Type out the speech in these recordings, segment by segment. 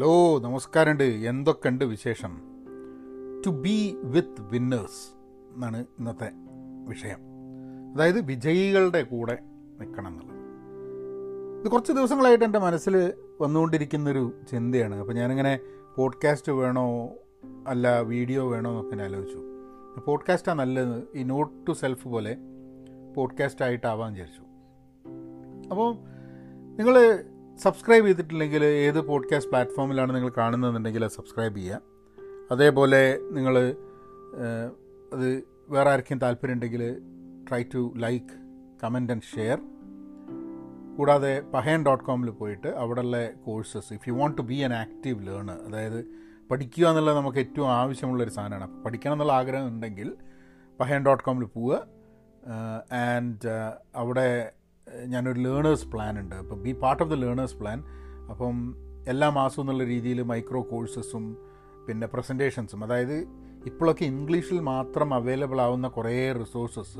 Hello നമസ്കാരമുണ്ട്. എന്തൊക്കെയുണ്ട് വിശേഷം? ടു ബി വിത്ത് വിന്നേഴ്സ് എന്നാണ് ഇന്നത്തെ വിഷയം. അതായത് വിജയികളുടെ കൂടെ നിൽക്കണം എന്നുള്ളത്. ഇത് കുറച്ച് ദിവസങ്ങളായിട്ട് എന്റെ മനസ്സിൽ വന്നുകൊണ്ടിരിക്കുന്നൊരു ചിന്തയാണ്. അപ്പോൾ ഞാനിങ്ങനെ പോഡ്കാസ്റ്റ് വേണോ അല്ല വീഡിയോ വേണോ എന്നൊക്കെ ഞാൻ ആലോചിച്ചു. പോഡ്കാസ്റ്റാണ് നല്ലത്. ഈ നോട്ട് ടു സെൽഫ് പോലെ പോഡ്കാസ്റ്റ് ആയിട്ടാവാൻ വിചാരിച്ചു. അപ്പോൾ നിങ്ങൾ സബ്സ്ക്രൈബ് ചെയ്തിട്ടില്ലെങ്കിൽ ഏത് പോഡ്കാസ്റ്റ് പ്ലാറ്റ്ഫോമിലാണ് നിങ്ങൾ കാണുന്നതെന്നുണ്ടെങ്കിൽ സബ്സ്ക്രൈബ് ചെയ്യുക. അതേപോലെ നിങ്ങൾ അത് വേറെ ആർക്കും താല്പര്യം ഉണ്ടെങ്കിൽ try to like comment and share കൂടാതെ പഹയൻ ഡോട്ട് കോമിൽ പോയിട്ട് അവിടെയുള്ള courses if you want to be an active learner അതായത് പഠിക്കുക എന്നുള്ളത് നമുക്ക് ഏറ്റവും ആവശ്യമുള്ളൊരു സാധനമാണ്. അപ്പോൾ പഠിക്കണം എന്നുള്ള ആഗ്രഹം ഉണ്ടെങ്കിൽ പഹയൻ ഡോട്ട് കോമിൽ പോവുക. ആൻഡ് അവിടെ ഞാനൊരു ലേണേഴ്സ് പ്ലാൻ ഉണ്ട്. അപ്പോൾ be part of the learners plan അപ്പം എല്ലാ മാസവും എന്നുള്ള രീതിയിൽ മൈക്രോ കോഴ്സസും പിന്നെ പ്രസന്റേഷൻസും അതായത് ഇപ്പോഴൊക്കെ ഇംഗ്ലീഷിൽ മാത്രം അവൈലബിൾ ആവുന്ന കുറേ റിസോഴ്സസ്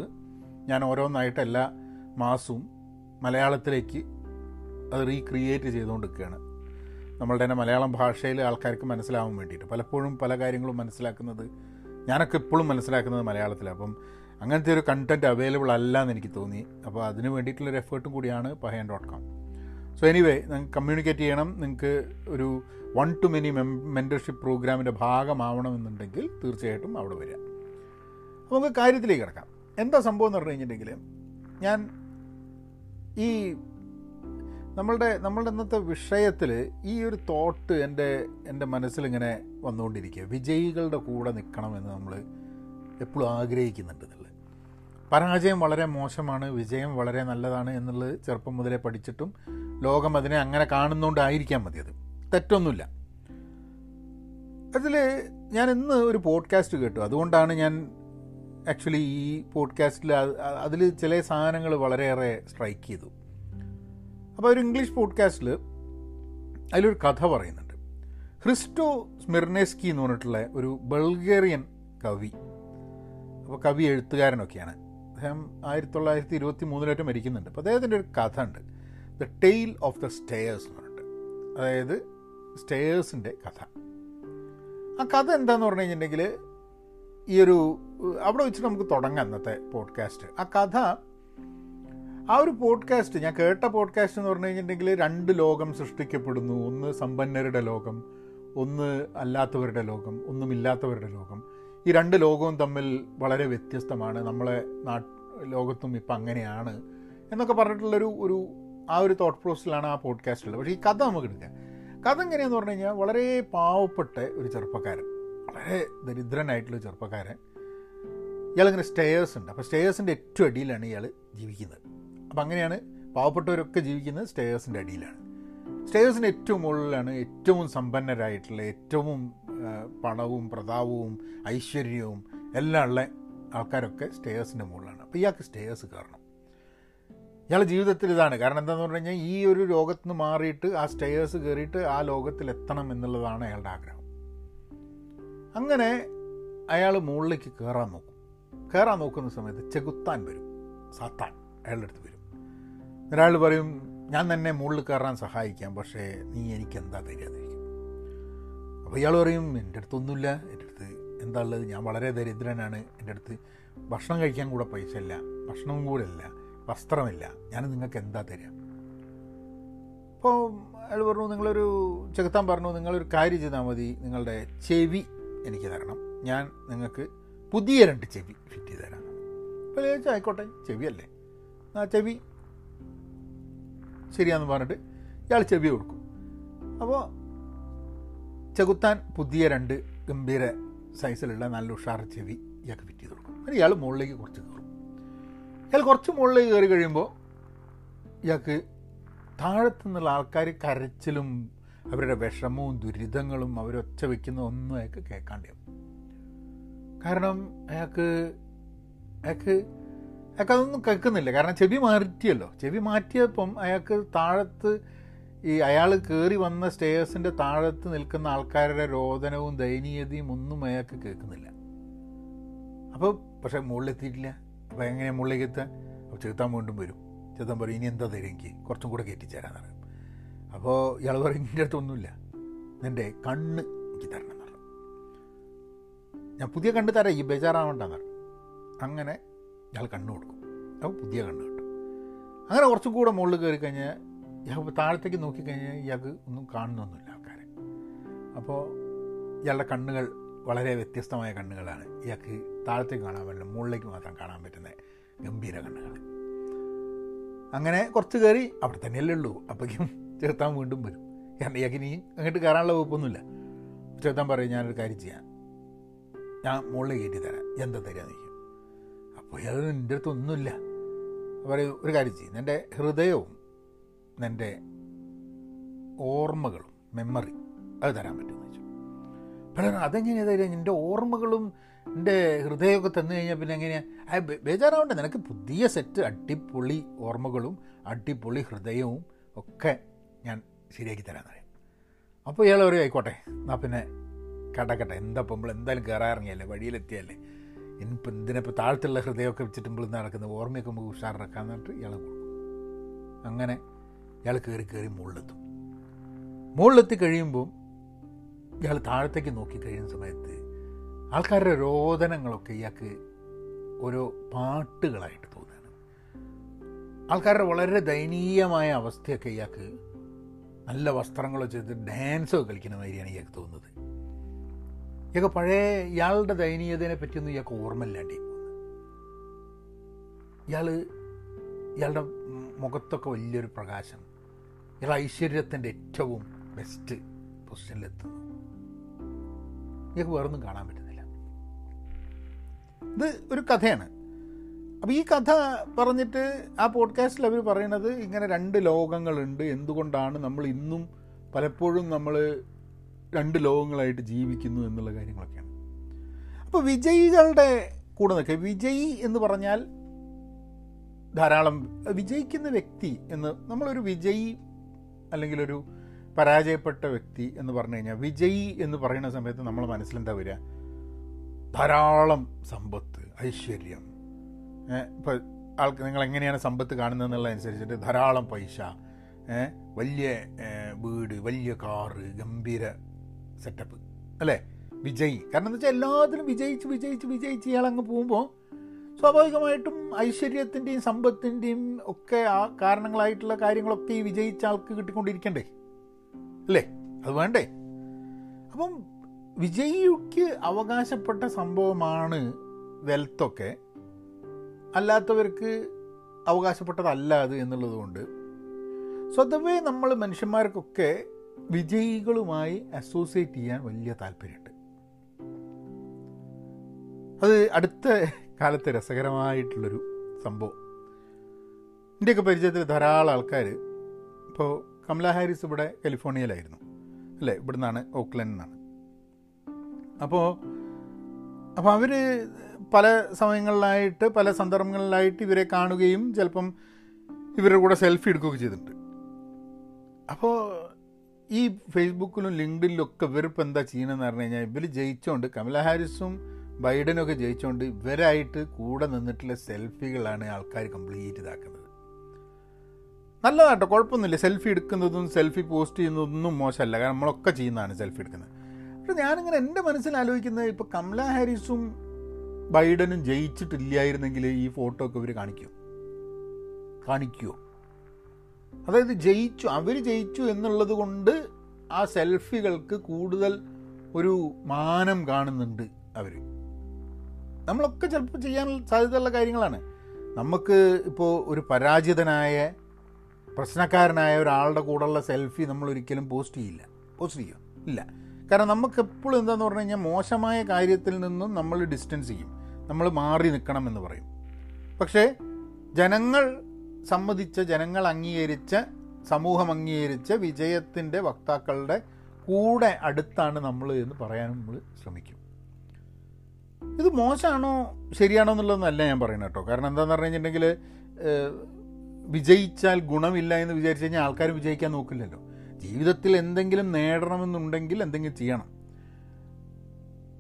ഞാൻ ഓരോന്നായിട്ട് എല്ലാ മാസവും മലയാളത്തിലേക്ക് അത് റീക്രിയേറ്റ് ചെയ്തുകൊണ്ടിരിക്കുകയാണ്. നമ്മളുടെ തന്നെ മലയാളം ഭാഷയിൽ ആൾക്കാർക്ക് മനസ്സിലാവാൻ വേണ്ടിയിട്ട്. പലപ്പോഴും പല കാര്യങ്ങളും മനസ്സിലാക്കുന്നത് ഞാനൊക്കെ ഇപ്പോഴും മനസ്സിലാക്കുന്നത് മലയാളത്തിലാണ്. അപ്പം അങ്ങനത്തെ ഒരു കണ്ടന്റ് അവൈലബിൾ അല്ല എന്ന് എനിക്ക് തോന്നി. അപ്പോൾ അതിന് വേണ്ടിയിട്ടുള്ളൊരു എഫേർട്ടും കൂടിയാണ് Pahayan dot com so anyway നിങ്ങൾക്ക് കമ്മ്യൂണിക്കേറ്റ് ചെയ്യണം. നിങ്ങൾക്ക് ഒരു വൺ ടു മെനി മെന്റർഷിപ്പ് പ്രോഗ്രാമിന്റെ ഭാഗമാവണമെന്നുണ്ടെങ്കിൽ തീർച്ചയായിട്ടും അവിടെ വരിക. അപ്പോൾ നമുക്ക് കാര്യത്തിലേക്ക് കിടക്കാം. എന്താ സംഭവം എന്ന് പറഞ്ഞു കഴിഞ്ഞിട്ടുണ്ടെങ്കിൽ ഞാൻ ഈ നമ്മളുടെ നമ്മളുടെ ഇന്നത്തെ വിഷയത്തിൽ ഈ ഒരു തോട്ട് എന്റെ എന്റെ മനസ്സിലിങ്ങനെ വന്നുകൊണ്ടിരിക്കുക. വിജയികളുടെ കൂടെ നിൽക്കണമെന്ന് നമ്മൾ എപ്പോഴും ആഗ്രഹിക്കുന്നുണ്ട് പരാജയം വളരെ മോശമാണ് വിജയം വളരെ നല്ലതാണ് എന്നുള്ളത് ചെറുപ്പം മുതലേ പഠിച്ചിട്ടും ലോകം അതിനെ അങ്ങനെ കാണുന്നുകൊണ്ടായിരിക്കാം മതി അത്. തെറ്റൊന്നുമില്ല. അതിൽ ഞാൻ ഇന്ന് ഒരു പോഡ്കാസ്റ്റ് കേട്ടു. അതുകൊണ്ടാണ് ഞാൻ ആക്ച്വലി ഈ പോഡ്കാസ്റ്റിൽ അതിൽ ചില സാധനങ്ങൾ വളരെയേറെ സ്ട്രൈക്ക് ചെയ്തു. അപ്പോൾ ഒരു ഇംഗ്ലീഷ് പോഡ്കാസ്റ്റിൽ അതിലൊരു കഥ പറയുന്നുണ്ട്. ഹ്രിസ്റ്റോ സ്മിർനേസ്കി എന്ന് പറഞ്ഞിട്ടുള്ള ഒരു ബൾഗേറിയൻ കവി. അപ്പോൾ കവി എഴുത്തുകാരനൊക്കെയാണ്. അദ്ദേഹം ആയിരത്തി തൊള്ളായിരത്തി ഇരുപത്തി മൂന്നിലേറ്റം മരിക്കുന്നുണ്ട്. അപ്പോൾ അദ്ദേഹത്തിന്റെ ഒരു കഥ ഉണ്ട് the tale of the stayers എന്ന് പറഞ്ഞിട്ട്. അതായത് സ്റ്റേയേഴ്സിന്റെ കഥ. ആ കഥ എന്താന്ന് പറഞ്ഞു കഴിഞ്ഞിട്ടുണ്ടെങ്കിൽ ഈ ഒരു അവിടെ വെച്ചിട്ട് നമുക്ക് തുടങ്ങാം ഇന്നത്തെ പോഡ്കാസ്റ്റ്. ആ കഥ ആ ഒരു പോഡ്കാസ്റ്റ് ഞാൻ കേട്ട പോഡ്കാസ്റ്റ് എന്ന് പറഞ്ഞു കഴിഞ്ഞിട്ടുണ്ടെങ്കിൽ രണ്ട് ലോകം സൃഷ്ടിക്കപ്പെടുന്നു. ഒന്ന് സമ്പന്നരുടെ ലോകം ഒന്ന് അല്ലാത്തവരുടെ ലോകം ഒന്നുമില്ലാത്തവരുടെ ലോകം. ഈ രണ്ട് ലോകവും തമ്മിൽ വളരെ വ്യത്യസ്തമാണ്. നമ്മളെ നാട്ട് ലോകത്തും ഇപ്പം അങ്ങനെയാണ് എന്നൊക്കെ പറഞ്ഞിട്ടുള്ളൊരു ഒരു ആ ഒരു തോട്ട് പ്രോസസ്സിലാണ് ആ പോഡ്കാസ്റ്റ് ഉള്ളത്. പക്ഷേ ഈ കഥ നമുക്ക് എടുക്കാം. കഥ എങ്ങനെയാന്ന് പറഞ്ഞു കഴിഞ്ഞാൽ വളരെ പാവപ്പെട്ട ഒരു ചെറുപ്പക്കാരൻ വളരെ ദരിദ്രനായിട്ടുള്ള ചെറുപ്പക്കാരൻ. ഇയാളിങ്ങനെ സ്റ്റേയേഴ്സ് ഉണ്ട്. അപ്പോൾ സ്റ്റേയേഴ്സിന്റെ ഏറ്റവും അടിയിലാണ് ഇയാൾ ജീവിക്കുന്നത്. അപ്പം അങ്ങനെയാണ് പാവപ്പെട്ടവരൊക്കെ ജീവിക്കുന്നത് സ്റ്റേയേഴ്സിന്റെ അടിയിലാണ്. സ്റ്റേയേഴ്സിന്റെ ഏറ്റവും മുകളിലാണ് ഏറ്റവും സമ്പന്നരായിട്ടുള്ള ഏറ്റവും പണവും പ്രതാപവും ഐശ്വര്യവും എല്ലാം ഉള്ള ആൾക്കാരൊക്കെ സ്റ്റേയേഴ്സിന്റെ മുകളിലാണ്. അപ്പോൾ ഇയാൾക്ക് സ്റ്റേയേഴ്സ് കയറണം. ഇയാളുടെ ജീവിതത്തിൽ ഇതാണ്. കാരണം എന്താണെന്ന് പറഞ്ഞു കഴിഞ്ഞാൽ ഈ ഒരു ലോകത്ത് നിന്ന് മാറിയിട്ട് ആ സ്റ്റേയേഴ്സ് കയറിയിട്ട് ആ ലോകത്തിലെത്തണം എന്നുള്ളതാണ് അയാളുടെ ആഗ്രഹം. അങ്ങനെ അയാൾ മുകളിലേക്ക് കയറാൻ നോക്കും. കയറാൻ നോക്കുന്ന സമയത്ത് ചെകുത്താൻ വരും. സാത്താൻ അയാളുടെ അടുത്ത് വരും. ഒരാൾ പറയും ഞാൻ തന്നെ മുകളിൽ കയറാൻ സഹായിക്കാം പക്ഷേ നീ എനിക്ക് എന്താ തരികയെന്നിരിക്കും അപ്പോൾ ഇയാൾ പറയും എന്റെ അടുത്തൊന്നുമില്ല. എന്റെ അടുത്ത് എന്താ ഉള്ളത്? ഞാൻ വളരെ ദരിദ്രനാണ്. എന്റെ അടുത്ത് ഭക്ഷണം കഴിക്കാൻ കൂടെ പൈസ ഇല്ല. ഭക്ഷണവും കൂടെ ഇല്ല. വസ്ത്രമില്ല. ഞാൻ നിങ്ങൾക്ക് എന്താ തരിക അപ്പോൾ അയാൾ പറഞ്ഞു നിങ്ങളൊരു ചെകുത്താൻ പറഞ്ഞു. നിങ്ങളൊരു കാര്യം ചെയ്താൽ മതി. നിങ്ങളുടെ ചെവി എനിക്ക് തരണം. ഞാൻ നിങ്ങൾക്ക് പുതിയ രണ്ട് ചെവി ഫിറ്റ് ചെയ്ത് തരാം. അപ്പോൾ ചോദിച്ചാൽ ആയിക്കോട്ടെ. ചെവിയല്ലേ? ആ ചെവി. ശരിയാന്ന് പറഞ്ഞിട്ട് ഇയാൾ ചെവി കൊടുക്കും. അപ്പോൾ ചെകുത്താൻ പുതിയ രണ്ട് ഗംഭീര സൈസിലുള്ള നല്ല ഉഷാർ ചെവി ഇയാൾക്ക് ഫിറ്റ് ചെയ്ത് കൊടുക്കും. അങ്ങനെ ഇയാൾ മുകളിലേക്ക് കുറച്ച് കയറും. ഇയാൾ കുറച്ച് മുകളിലേക്ക് കയറി കഴിയുമ്പോൾ ഇയാൾക്ക് താഴത്തു നിന്നുള്ള ആൾക്കാർ കരച്ചിലും അവരുടെ വിഷമവും ദുരിതങ്ങളും അവരൊച്ച വയ്ക്കുന്ന ഒന്നും അയാൾക്ക് കേൾക്കാണ്ടാവും കാരണം അയാൾക്ക് അയാൾക്ക് അയാൾക്ക് അതൊന്നും കേൾക്കുന്നില്ല. കാരണം ചെവി മാറ്റിയല്ലോ ചെവി മാറ്റിയപ്പം അയാൾക്ക് താഴത്ത് ഈ അയാൾ കയറി വന്ന സ്റ്റേഴ്സിന്റെ താഴത്ത് നിൽക്കുന്ന ആൾക്കാരുടെ രോദനവും ദയനീയതയും ഒന്നും അയാൾക്ക് കേൾക്കുന്നില്ല. അപ്പോൾ പക്ഷേ മുകളിലെത്തിയിട്ടില്ല. അപ്പോൾ എങ്ങനെ മുകളിലേക്ക് അപ്പോൾ ചെറുത്താൻ വീണ്ടും വരും. ചെറുത്താൻ പറയും ഇനി എന്താ തരും എനിക്ക്? കുറച്ചും കൂടെ കയറ്റിച്ചേരാന്ന് പറയും. അപ്പോൾ ഇയാൾ പറയും എന്റെ അടുത്തൊന്നുമില്ല നിന്റെ കണ്ണ് എനിക്ക് തരണം എന്ന് പറഞ്ഞു ഞാൻ പുതിയ കണ്ണ് തരാം ഈ ബേജാറാവണ്ടെന്ന് പറഞ്ഞു അങ്ങനെ ഇയാൾ കണ്ണ് കൊടുക്കും. അപ്പോൾ പുതിയ കണ്ണ് കിട്ടും. അങ്ങനെ കുറച്ചും കൂടെ മുകളിൽ കയറി കഴിഞ്ഞാൽ ഇയാൾ താഴത്തേക്ക് നോക്കിക്കഴിഞ്ഞാൽ ഇയാൾക്ക് ഒന്നും കാണുന്നൊന്നുമില്ല ആൾക്കാരെ. അപ്പോൾ ഇയാളുടെ കണ്ണുകൾ വളരെ വ്യത്യസ്തമായ കണ്ണുകളാണ്. ഇയാൾക്ക് താഴത്തേക്ക് കാണാൻ പറ്റില്ല മുകളിലേക്ക് മാത്രം കാണാൻ പറ്റുന്ന ഗംഭീര കണ്ണുകൾ. അങ്ങനെ കുറച്ച് കയറി അവിടെ തന്നെയല്ലേ ഉള്ളൂ. അപ്പോഴേക്കും ചേർത്താൻ വീണ്ടും വരും. കാരണം ഇയാൾക്ക് ഇനി അങ്ങോട്ട് കയറാനുള്ള വകുപ്പൊന്നുമില്ല. ചേർത്താൻ പറയും ഞാനൊരു കാര്യം ചെയ്യാം. ഞാൻ മുകളിൽ കയറ്റി തരാം. എന്താ തരാൻ നിൽക്കും അപ്പോൾ ഇയാൾ എന്റെ അടുത്തൊന്നുമില്ല പറയും ഒരു കാര്യം ചെയ്യും. എന്റെ ഹൃദയവും എന്റെ ഓർമ്മകളും മെമ്മറി അത് തരാൻ പറ്റുമെന്ന് വെച്ചു. പക്ഷേ അതെങ്ങനെയാണ് തരിക എന്റെ ഓർമ്മകളും എന്റെ ഹൃദയമൊക്കെ തന്നു കഴിഞ്ഞാൽ പിന്നെ എങ്ങനെയാണ് ബേജാറാവണ്ട. നിനക്ക് പുതിയ സെറ്റ് അടിപൊളി ഓർമ്മകളും അടിപൊളി ഹൃദയവും ഒക്കെ ഞാൻ ശരിയാക്കി തരാൻ പറയും. അപ്പോൾ ഇയാൾ പറയും ആയിക്കോട്ടെ എന്നാൽ പിന്നെ കടക്കട്ടെ. എന്താ ഇപ്പോൾ നമ്മൾ എന്തായാലും കയറാറിങ്ങിയല്ലേ വഴിയിലെത്തിയല്ലേ? ഇനിയിപ്പോൾ എന്തിനിപ്പോൾ താഴത്തുള്ള ഹൃദയമൊക്കെ വെച്ചിട്ട് നമ്മൾ നടക്കുന്നത്? ഓർമ്മയൊക്കെ നമുക്ക് ഉഷാറാക്കാൻ എന്നിട്ട് ഇയാളെ കൊടുക്കും. അങ്ങനെ ഇയാൾ കയറി കയറി മുകളിലെത്തും. മുകളിലെത്തി കഴിയുമ്പോൾ ഇയാൾ താഴത്തേക്ക് നോക്കി കഴിയുന്ന സമയത്ത് ആൾക്കാരുടെ രോദനങ്ങളൊക്കെ ഇയാൾക്ക് ഓരോ പാട്ടുകളായിട്ട് തോന്നുകയാണ് ആൾക്കാരുടെ വളരെ ദയനീയമായ അവസ്ഥയൊക്കെ ഇയാൾക്ക് നല്ല വസ്ത്രങ്ങളോ ചെയ്ത് ഡാൻസോ കളിക്കുന്ന മാതിരിയാണ് ഇയാൾക്ക് തോന്നുന്നത്. ഇയാൾക്ക് പഴയ ഇയാളുടെ ദയനീയതയെ പറ്റിയൊന്നും ഇയാൾക്ക് ഓർമ്മയില്ലാണ്ടി ഇയാൾ ഇയാളുടെ മുഖത്തൊക്കെ വലിയൊരു പ്രകാശം ഇയാൾ ഐശ്വര്യത്തിന്റെ ഏറ്റവും ബെസ്റ്റ് പൊസിഷനിലെത്തുന്നു ഇയാൾക്ക് വേറൊന്നും കാണാൻ പറ്റുന്നില്ല. ഇത് ഒരു കഥയാണ്. അപ്പോൾ ഈ കഥ പറഞ്ഞിട്ട് ആ പോഡ്കാസ്റ്റിൽ അവർ പറയണത് ഇങ്ങനെ രണ്ട് ലോകങ്ങളുണ്ട്. എന്തുകൊണ്ടാണ് നമ്മൾ ഇന്നും പലപ്പോഴും നമ്മൾ രണ്ട് ലോകങ്ങളായിട്ട് ജീവിക്കുന്നു എന്നുള്ള കാര്യങ്ങളൊക്കെയാണ്. അപ്പോൾ വിജയികളുടെ കൂടെ നിൽക്കുക. വിജയി എന്ന് പറഞ്ഞാൽ ധാരാളം വിജയിക്കുന്ന വ്യക്തി എന്ന് നമ്മളൊരു വിജയി അല്ലെങ്കിൽ ഒരു പരാജയപ്പെട്ട വ്യക്തി എന്ന് പറഞ്ഞു കഴിഞ്ഞാൽ വിജയി എന്ന് പറയുന്ന സമയത്ത് നമ്മൾ മനസ്സിലെന്താ വരിക? ധാരാളം സമ്പത്ത് ഐശ്വര്യം. ഇപ്പോൾ ആൾക്ക് നിങ്ങൾ എങ്ങനെയാണ് സമ്പത്ത് കാണുന്നത് കാണുന്നതെന്നുള്ളതനുസരിച്ചിട്ട് ധാരാളം പൈസ വലിയ വീട് വലിയ കാറ് ഗംഭീര സെറ്റപ്പ് അല്ലേ? വിജയി. കാരണം എന്താ വെച്ചാൽ എല്ലാത്തിലും വിജയിച്ച് വിജയിച്ച് വിജയിച്ച് ഇയാൾ അങ്ങ് പോകുമ്പോൾ സ്വാഭാവികമായിട്ടും ഐശ്വര്യത്തിന്റെയും സമ്പത്തിന്റെയും ഒക്കെ ആ കാരണങ്ങളായിട്ടുള്ള കാര്യങ്ങളൊക്കെ ഈ വിജയിച്ച ആൾക്ക് കിട്ടിക്കൊണ്ടിരിക്കണ്ടേ? അല്ലേ? അത് വേണ്ടേ? അപ്പം വിജയിക്ക് അവകാശപ്പെട്ട സംഭവമാണ് വെൽത്തൊക്കെ. അല്ലാത്തവർക്ക് അവകാശപ്പെട്ടതല്ല അത് എന്നുള്ളത് കൊണ്ട്. സ്വതവേ നമ്മൾ മനുഷ്യന്മാർക്കൊക്കെ വിജയികളുമായി അസോസിയേറ്റ് ചെയ്യാൻ വലിയ താല്പര്യമുണ്ട്. അത് അടുത്ത കാലത്ത് രസകരമായിട്ടുള്ളൊരു സംഭവം. എന്റെയൊക്കെ പരിചയത്തിൽ ധാരാളം ആൾക്കാർ ഇപ്പോൾ കമല ഹാരിസ് ഇവിടെ കാലിഫോർണിയയിലായിരുന്നു. അല്ലേ? ഇവിടെ നിന്നാണ് ഓക്ലൻഡിൽ നിന്നാണ്. അപ്പോൾ അപ്പോൾ അവർ പല സമയങ്ങളിലായിട്ട് പല സന്ദർഭങ്ങളിലായിട്ട് ഇവരെ കാണുകയും ചിലപ്പം ഇവരുടെ കൂടെ സെൽഫി എടുക്കുകയൊക്കെ ചെയ്തിട്ടുണ്ട്. അപ്പോൾ ഈ ഫേസ്ബുക്കിലും ലിങ്ക്ഡിലും ഒക്കെ ഇവരിപ്പോൾ എന്താ ചെയ്യണമെന്ന് പറഞ്ഞു കഴിഞ്ഞാൽ ഇവർ ജയിച്ചുകൊണ്ട് കമല ഹാരിസും ബൈഡനും ഒക്കെ ജയിച്ചുകൊണ്ട് ഇവരായിട്ട് കൂടെ നിന്നിട്ടുള്ള സെൽഫികളാണ് ആൾക്കാർ കംപ്ലീറ്റ് ഇതാക്കുന്നത്. നല്ലതാട്ടോ കുഴപ്പമൊന്നുമില്ല. സെൽഫി എടുക്കുന്നതും സെൽഫി പോസ്റ്റ് ചെയ്യുന്നതൊന്നും മോശമല്ല. കാരണം നമ്മളൊക്കെ ചെയ്യുന്നതാണ് സെൽഫി എടുക്കുന്നത്. പക്ഷെ ഞാനിങ്ങനെ എന്റെ മനസ്സിൽ ആലോചിക്കുന്നത് ഇപ്പോൾ കമല ഹാരിസും ബൈഡനും ജയിച്ചിട്ടില്ലായിരുന്നെങ്കിൽ ഈ ഫോട്ടോ ഒക്കെ ഇവർ കാണിക്കുമോ കാണിക്കുമോ അതായത് ജയിച്ചു അവർ ജയിച്ചു എന്നുള്ളത് കൊണ്ട് ആ സെൽഫികൾക്ക് കൂടുതൽ ഒരു മാനം കാണുന്നുണ്ട് അവർ നമ്മളൊക്കെ ചിലപ്പോൾ ചെയ്യാൻ സാധ്യതയുള്ള കാര്യങ്ങളാണ്. നമുക്ക് ഇപ്പോൾ ഒരു പരാജിതനായ പ്രശ്നക്കാരനായ ഒരാളുടെ കൂടെയുള്ള സെൽഫി നമ്മൾ ഒരിക്കലും പോസ്റ്റ് ചെയ്യില്ല. പോസ്റ്റ് ചെയ്യും? ഇല്ല. കാരണം നമുക്ക് എപ്പോഴും എന്താന്ന് പറഞ്ഞു കഴിഞ്ഞാൽ മോശമായ കാര്യത്തിൽ നിന്നും നമ്മൾ ഡിസ്റ്റൻസ് ചെയ്യും. നമ്മൾ മാറി നിൽക്കണം എന്ന് പറയും. പക്ഷേ ജനങ്ങൾ സമ്മതിച്ച ജനങ്ങൾ അംഗീകരിച്ച സമൂഹം അംഗീകരിച്ച വിജയത്തിന്റെ വക്താക്കളുടെ കൂടെ അടുത്താണ് നമ്മൾ എന്ന് പറയാനും നമ്മൾ ശ്രമിക്കും. ഇത് മോശമാണോ ശരിയാണോ എന്നുള്ളതൊന്നല്ല ഞാൻ പറയുന്നത് കേട്ടോ. കാരണം എന്താണെന്ന് പറഞ്ഞു കഴിഞ്ഞിട്ടുണ്ടെങ്കിൽ വിജയിച്ചാൽ ഗുണമില്ല എന്ന് വിചാരിച്ചു കഴിഞ്ഞാൽ ആൾക്കാർ വിജയിക്കാൻ നോക്കില്ലല്ലോ. ജീവിതത്തിൽ എന്തെങ്കിലും നേടണമെന്നുണ്ടെങ്കിൽ എന്തെങ്കിലും ചെയ്യണം.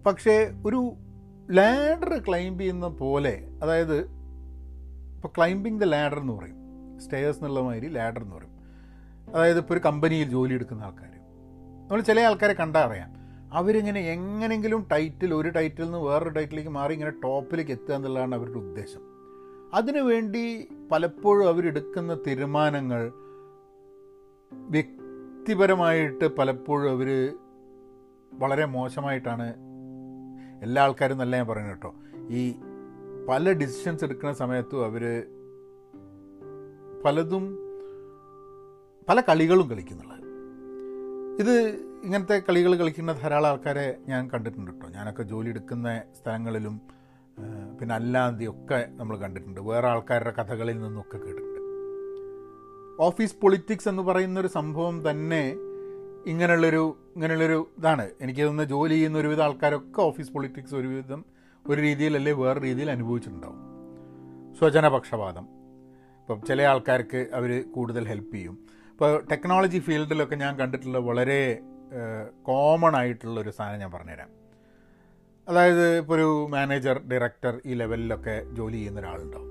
പക്ഷേ ഒരു ലാഡർ ക്ലൈംബ് ചെയ്യുന്ന പോലെ അതായത് ഇപ്പോൾ ക്ലൈംബിങ് ദ ലാഡർ എന്ന് പറയും. സ്റ്റേഴ്സ് എന്നുള്ള മാതിരി ലാഡർ എന്ന് പറയും. അതായത് ഇപ്പോൾ ഒരു കമ്പനിയിൽ ജോലി എടുക്കുന്ന ആൾക്കാർ നമ്മൾ ചില ആൾക്കാരെ കണ്ടാൽ അറിയാം. അവരിങ്ങനെ എങ്ങനെങ്കിലും ടൈറ്റിൽ ഒരു ടൈറ്റിൽ നിന്ന് വേറൊരു ടൈറ്റിലേക്ക് മാറി ഇങ്ങനെ ടോപ്പിലേക്ക് എത്തുക എന്നുള്ളതാണ് അവരുടെ ഉദ്ദേശം. അതിനുവേണ്ടി പലപ്പോഴും അവരെടുക്കുന്ന തീരുമാനങ്ങൾ വ്യക്തിപരമായിട്ട് പലപ്പോഴും അവർ വളരെ മോശമായിട്ടാണ് എല്ലാ ആൾക്കാരും നല്ല ഞാൻ പറയുന്നത് കേട്ടോ. ഈ പല ഡിസിഷൻസ് എടുക്കുന്ന സമയത്തും അവർ പലതും പല കളികളും കളിക്കുന്നുള്ളത്. ഇത് ഇങ്ങനത്തെ കളികൾ കളിക്കുന്ന ധാരാളം ആൾക്കാരെ ഞാൻ കണ്ടിട്ടുണ്ട് കേട്ടോ ഞാനൊക്കെ ജോലി എടുക്കുന്ന സ്ഥലങ്ങളിലും പിന്നെ അല്ലാതെയൊക്കെ നമ്മൾ കണ്ടിട്ടുണ്ട്. വേറെ ആൾക്കാരുടെ കഥകളിൽ നിന്നൊക്കെ കേട്ടിട്ടുണ്ട്. ഓഫീസ് പൊളിറ്റിക്സ് എന്ന് പറയുന്നൊരു സംഭവം തന്നെ ഇങ്ങനെയുള്ളൊരു ഇങ്ങനെയുള്ളൊരു ഇതാണ്. എനിക്ക് തോന്നുന്ന ജോലി ചെയ്യുന്ന ഒരുവിധം ആൾക്കാരൊക്കെ ഓഫീസ് പൊളിറ്റിക്സ് ഒരുവിധം ഒരു രീതിയിലല്ലേ വേറെ രീതിയിൽ അനുഭവിച്ചിട്ടുണ്ടാവും. സ്വജനപക്ഷപാതം ഇപ്പം ചില ആൾക്കാർക്ക് അവർ കൂടുതൽ ഹെൽപ്പ് ചെയ്യും. ഇപ്പോൾ ടെക്നോളജി ഫീൽഡിലൊക്കെ ഞാൻ കണ്ടിട്ടുള്ള വളരെ കോമൺ ആയിട്ടുള്ളൊരു സാധനം ഞാൻ പറഞ്ഞുതരാം. അതായത് ഇപ്പോൾ ഒരു മാനേജർ ഡയറക്ടർ ഈ ലെവലിലൊക്കെ ജോലി ചെയ്യുന്ന ഒരാളുണ്ടാവും.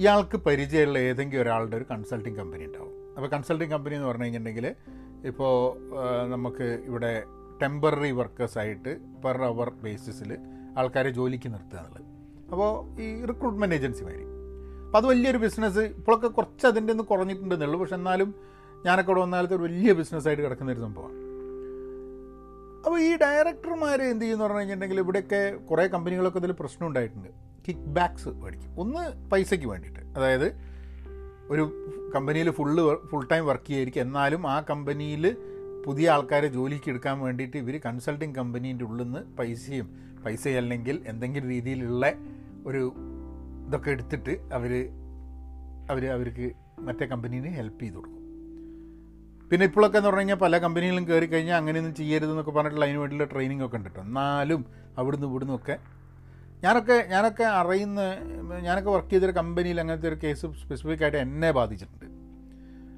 ഇയാൾക്ക് പരിചയമുള്ള ഏതെങ്കിലും ഒരാളുടെ ഒരു കൺസൾട്ടിങ് കമ്പനി ഉണ്ടാവും. അപ്പോൾ കൺസൾട്ടിങ് കമ്പനി എന്ന് പറഞ്ഞു കഴിഞ്ഞിട്ടുണ്ടെങ്കിൽ ഇപ്പോൾ നമുക്ക് ഇവിടെ ടെമ്പററി വർക്കേഴ്സായിട്ട് പെർ അവർ ബേസിസിൽ ആൾക്കാരെ ജോലിക്ക് നിർത്തുക എന്നുള്ളത്. അപ്പോൾ ഈ റിക്രൂട്ട്മെന്റ് ഏജൻസിമാർ അപ്പോൾ അത് വലിയൊരു ബിസിനസ് ഇപ്പോഴൊക്കെ കുറച്ച് അതിന്റെ ഒന്ന് കുറഞ്ഞിട്ടുണ്ടെന്നുള്ളൂ. പക്ഷെ എന്നാലും ഞാനൊക്കെ ഇവിടെ വന്നാലത്തെ ഒരു വലിയ ബിസിനസ്സായിട്ട് കിടക്കുന്ന ഒരു സംഭവമാണ്. അപ്പോൾ ഈ ഡയറക്ടർമാർ എന്ത് ചെയ്യുന്നു പറഞ്ഞു കഴിഞ്ഞിട്ടുണ്ടെങ്കിൽ ഇവിടെയൊക്കെ കുറേ കമ്പനികളൊക്കെ ഇതിൽ പ്രശ്നം ഉണ്ടായിട്ടുണ്ട്. കിക്ക് ബാക്ക്സ് മേടിക്കും. ഒന്ന് പൈസയ്ക്ക് വേണ്ടിയിട്ട്. അതായത് ഒരു കമ്പനിയിൽ ഫുള്ള് ഫുൾ ടൈം വർക്ക് ചെയ്യായിരിക്കും. എന്നാലും ആ കമ്പനിയിൽ പുതിയ ആൾക്കാരെ ജോലിക്ക് എടുക്കാൻ വേണ്ടിയിട്ട് ഇവർ കൺസൾട്ടിങ് കമ്പനീന്റെ ഉള്ളിൽ നിന്ന് പൈസയും പൈസ അല്ലെങ്കിൽ എന്തെങ്കിലും രീതിയിലുള്ള ഒരു ഇതൊക്കെ എടുത്തിട്ട് അവർ അവർ അവർക്ക് മറ്റേ കമ്പനീനെ ഹെൽപ്പ് ചെയ്ത് കൊടുക്കും. പിന്നെ ഇപ്പോഴൊക്കെ എന്ന് പറഞ്ഞു കഴിഞ്ഞാൽ പല കമ്പനികളും കയറി കഴിഞ്ഞാൽ അങ്ങനെയൊന്നും ചെയ്യരുതെന്നൊക്കെ പറഞ്ഞിട്ടുള്ള അതിന് വേണ്ടിയുള്ള ട്രെയിനിങ് ഒക്കെ ഉണ്ട് കേട്ടോ എന്നാലും അവിടുന്ന് ഇവിടുന്ന് ഒക്കെ ഞാനൊക്കെ ഞാനൊക്കെ അറിയുന്ന ഞാനൊക്കെ വർക്ക് ചെയ്തൊരു കമ്പനിയിൽ അങ്ങനത്തെ ഒരു കേസ് സ്പെസിഫിക് ആയിട്ട് എന്നെ ബാധിച്ചിട്ടുണ്ട്.